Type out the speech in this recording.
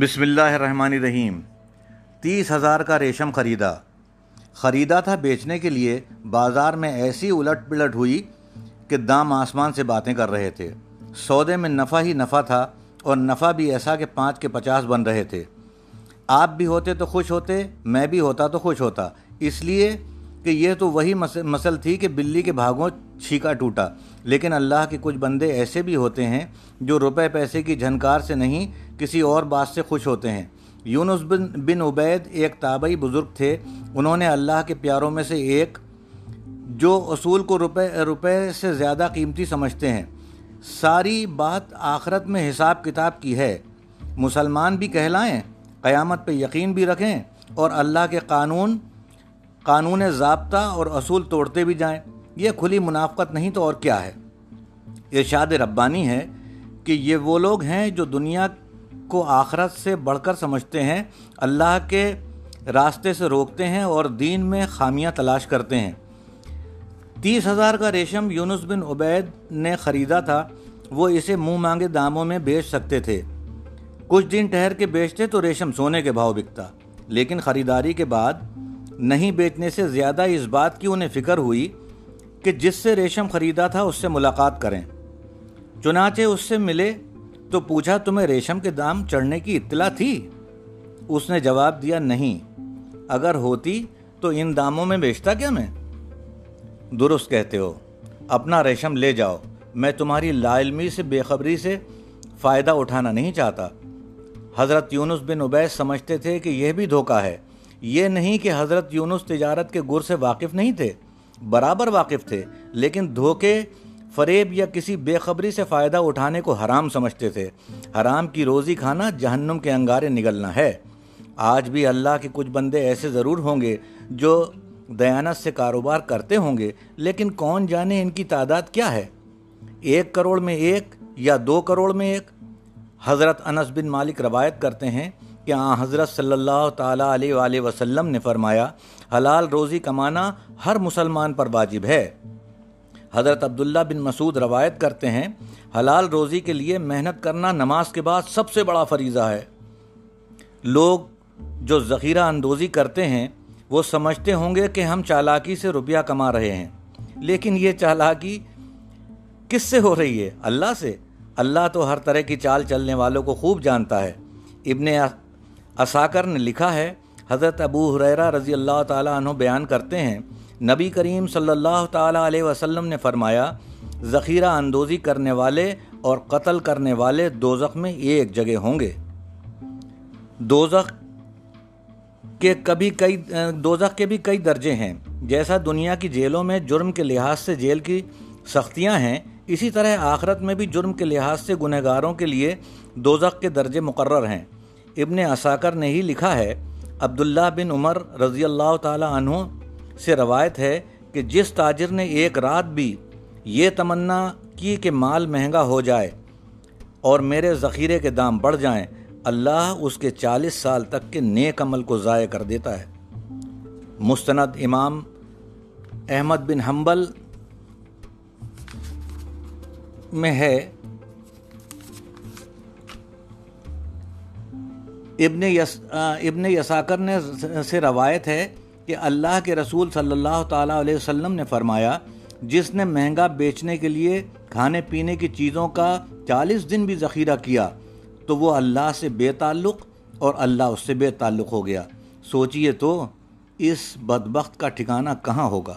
بسم اللہ الرحمن الرحیم۔ تیس ہزار کا ریشم خریدا۔ خریدا تھا بیچنے کے لیے، بازار میں ایسی الٹ پلٹ ہوئی کہ دام آسمان سے باتیں کر رہے تھے۔ سودے میں نفع ہی نفع تھا اور نفع بھی ایسا کہ پانچ کے پچاس بن رہے تھے۔ آپ بھی ہوتے تو خوش ہوتے، میں بھی ہوتا تو خوش ہوتا۔ اس لیے کہ یہ تو وہی مسل تھی کہ بلی کے بھاگوں چھیکا ٹوٹا۔ لیکن اللہ کے کچھ بندے ایسے بھی ہوتے ہیں جو روپے پیسے کی جھنکار سے نہیں کسی اور بات سے خوش ہوتے ہیں۔ یونس بن بن عبید ایک تابعی بزرگ تھے۔ انہوں نے اللہ کے پیاروں میں سے ایک جو اصول کو روپے روپے سے زیادہ قیمتی سمجھتے ہیں۔ ساری بات آخرت میں حساب کتاب کی ہے۔ مسلمان بھی کہلائیں، قیامت پہ یقین بھی رکھیں اور اللہ کے قانون قانون ضابطہ اور اصول توڑتے بھی جائیں۔ یہ کھلی منافقت نہیں تو اور کیا ہے؟ ارشاد ربانی ہے کہ یہ وہ لوگ ہیں جو دنیا کو آخرت سے بڑھ کر سمجھتے ہیں، اللہ کے راستے سے روکتے ہیں اور دین میں خامیاں تلاش کرتے ہیں۔ تیس ہزار کا ریشم یونس بن عبید نے خریدا تھا، وہ اسے منہ مانگے داموں میں بیچ سکتے تھے۔ کچھ دن ٹھہر کے بیچتے تو ریشم سونے کے بھاؤ بکتا، لیکن خریداری کے بعد نہیں بیچنے سے زیادہ اس بات کی انہیں فکر ہوئی کہ جس سے ریشم خریدا تھا اس سے ملاقات کریں۔ چنانچہ اس سے ملے تو پوچھا تمہیں ریشم کے دام چڑھنے کی اطلاع تھی؟ اس نے جواب دیا، نہیں۔ اگر ہوتی تو ان داموں میں بیچتا کیا میں؟ درست کہتے ہو۔ اپنا ریشم لے جاؤ۔ میں تمہاری لا علمی سے بے خبری سے فائدہ اٹھانا نہیں چاہتا۔ حضرت یونس بن عبید سمجھتے تھے کہ یہ بھی دھوکہ ہے۔ یہ نہیں کہ حضرت یونس تجارت کے گر سے واقف نہیں تھے۔ برابر واقف تھے، لیکن دھوکے فریب یا کسی بے خبری سے فائدہ اٹھانے کو حرام سمجھتے تھے۔ حرام کی روزی کھانا جہنم کے انگارے نگلنا ہے۔ آج بھی اللہ کے کچھ بندے ایسے ضرور ہوں گے جو دیانت سے کاروبار کرتے ہوں گے، لیکن کون جانے ان کی تعداد کیا ہے؟ ایک کروڑ میں ایک یا دو کروڑ میں ایک؟ حضرت انس بن مالک روایت کرتے ہیں کہ آن حضرت صلی اللہ تعالیٰ علیہ وآلہ وسلم نے فرمایا، حلال روزی کمانا ہر مسلمان پر واجب ہے۔ حضرت عبداللہ بن مسعود روایت کرتے ہیں، حلال روزی کے لیے محنت کرنا نماز کے بعد سب سے بڑا فریضہ ہے۔ لوگ جو ذخیرہ اندوزی کرتے ہیں، وہ سمجھتے ہوں گے کہ ہم چالاکی سے روپیہ کما رہے ہیں۔ لیکن یہ چالاکی کس سے ہو رہی ہے؟ اللہ سے۔ اللہ تو ہر طرح کی چال چلنے والوں کو خوب جانتا ہے۔ ابن اساکر نے لکھا ہے، حضرت ابو حریرہ رضی اللہ تعالیٰ عنہ بیان کرتے ہیں نبی کریم صلی اللہ تعالیٰ علیہ وسلم نے فرمایا، ذخیرہ اندوزی کرنے والے اور قتل کرنے والے دوزخ میں ایک جگہ ہوں گے۔ دوزخ کے کبھی کئی، دوزخ کے بھی کئی درجے ہیں۔ جیسا دنیا کی جیلوں میں جرم کے لحاظ سے جیل کی سختیاں ہیں، اسی طرح آخرت میں بھی جرم کے لحاظ سے گنہگاروں کے لیے دوزخ کے درجے مقرر ہیں۔ ابن اساکر نے ہی لکھا ہے، عبداللہ بن عمر رضی اللہ تعالی عنہ سے روایت ہے کہ جس تاجر نے ایک رات بھی یہ تمنا کی کہ مال مہنگا ہو جائے اور میرے ذخیرے کے دام بڑھ جائیں، اللہ اس کے چالیس سال تک کے نیک عمل کو ضائع کر دیتا ہے۔ مستند امام احمد بن حنبل میں ہے۔ ابن یس ابن یساکر نے سے روایت ہے کہ اللہ کے رسول صلی اللہ تعالیٰ علیہ وسلم نے فرمایا، جس نے مہنگا بیچنے کے لیے کھانے پینے کی چیزوں کا چالیس دن بھی ذخیرہ کیا، تو وہ اللہ سے بے تعلق اور اللہ اس سے بے تعلق ہو گیا۔ سوچئے تو اس بدبخت کا ٹھکانہ کہاں ہوگا؟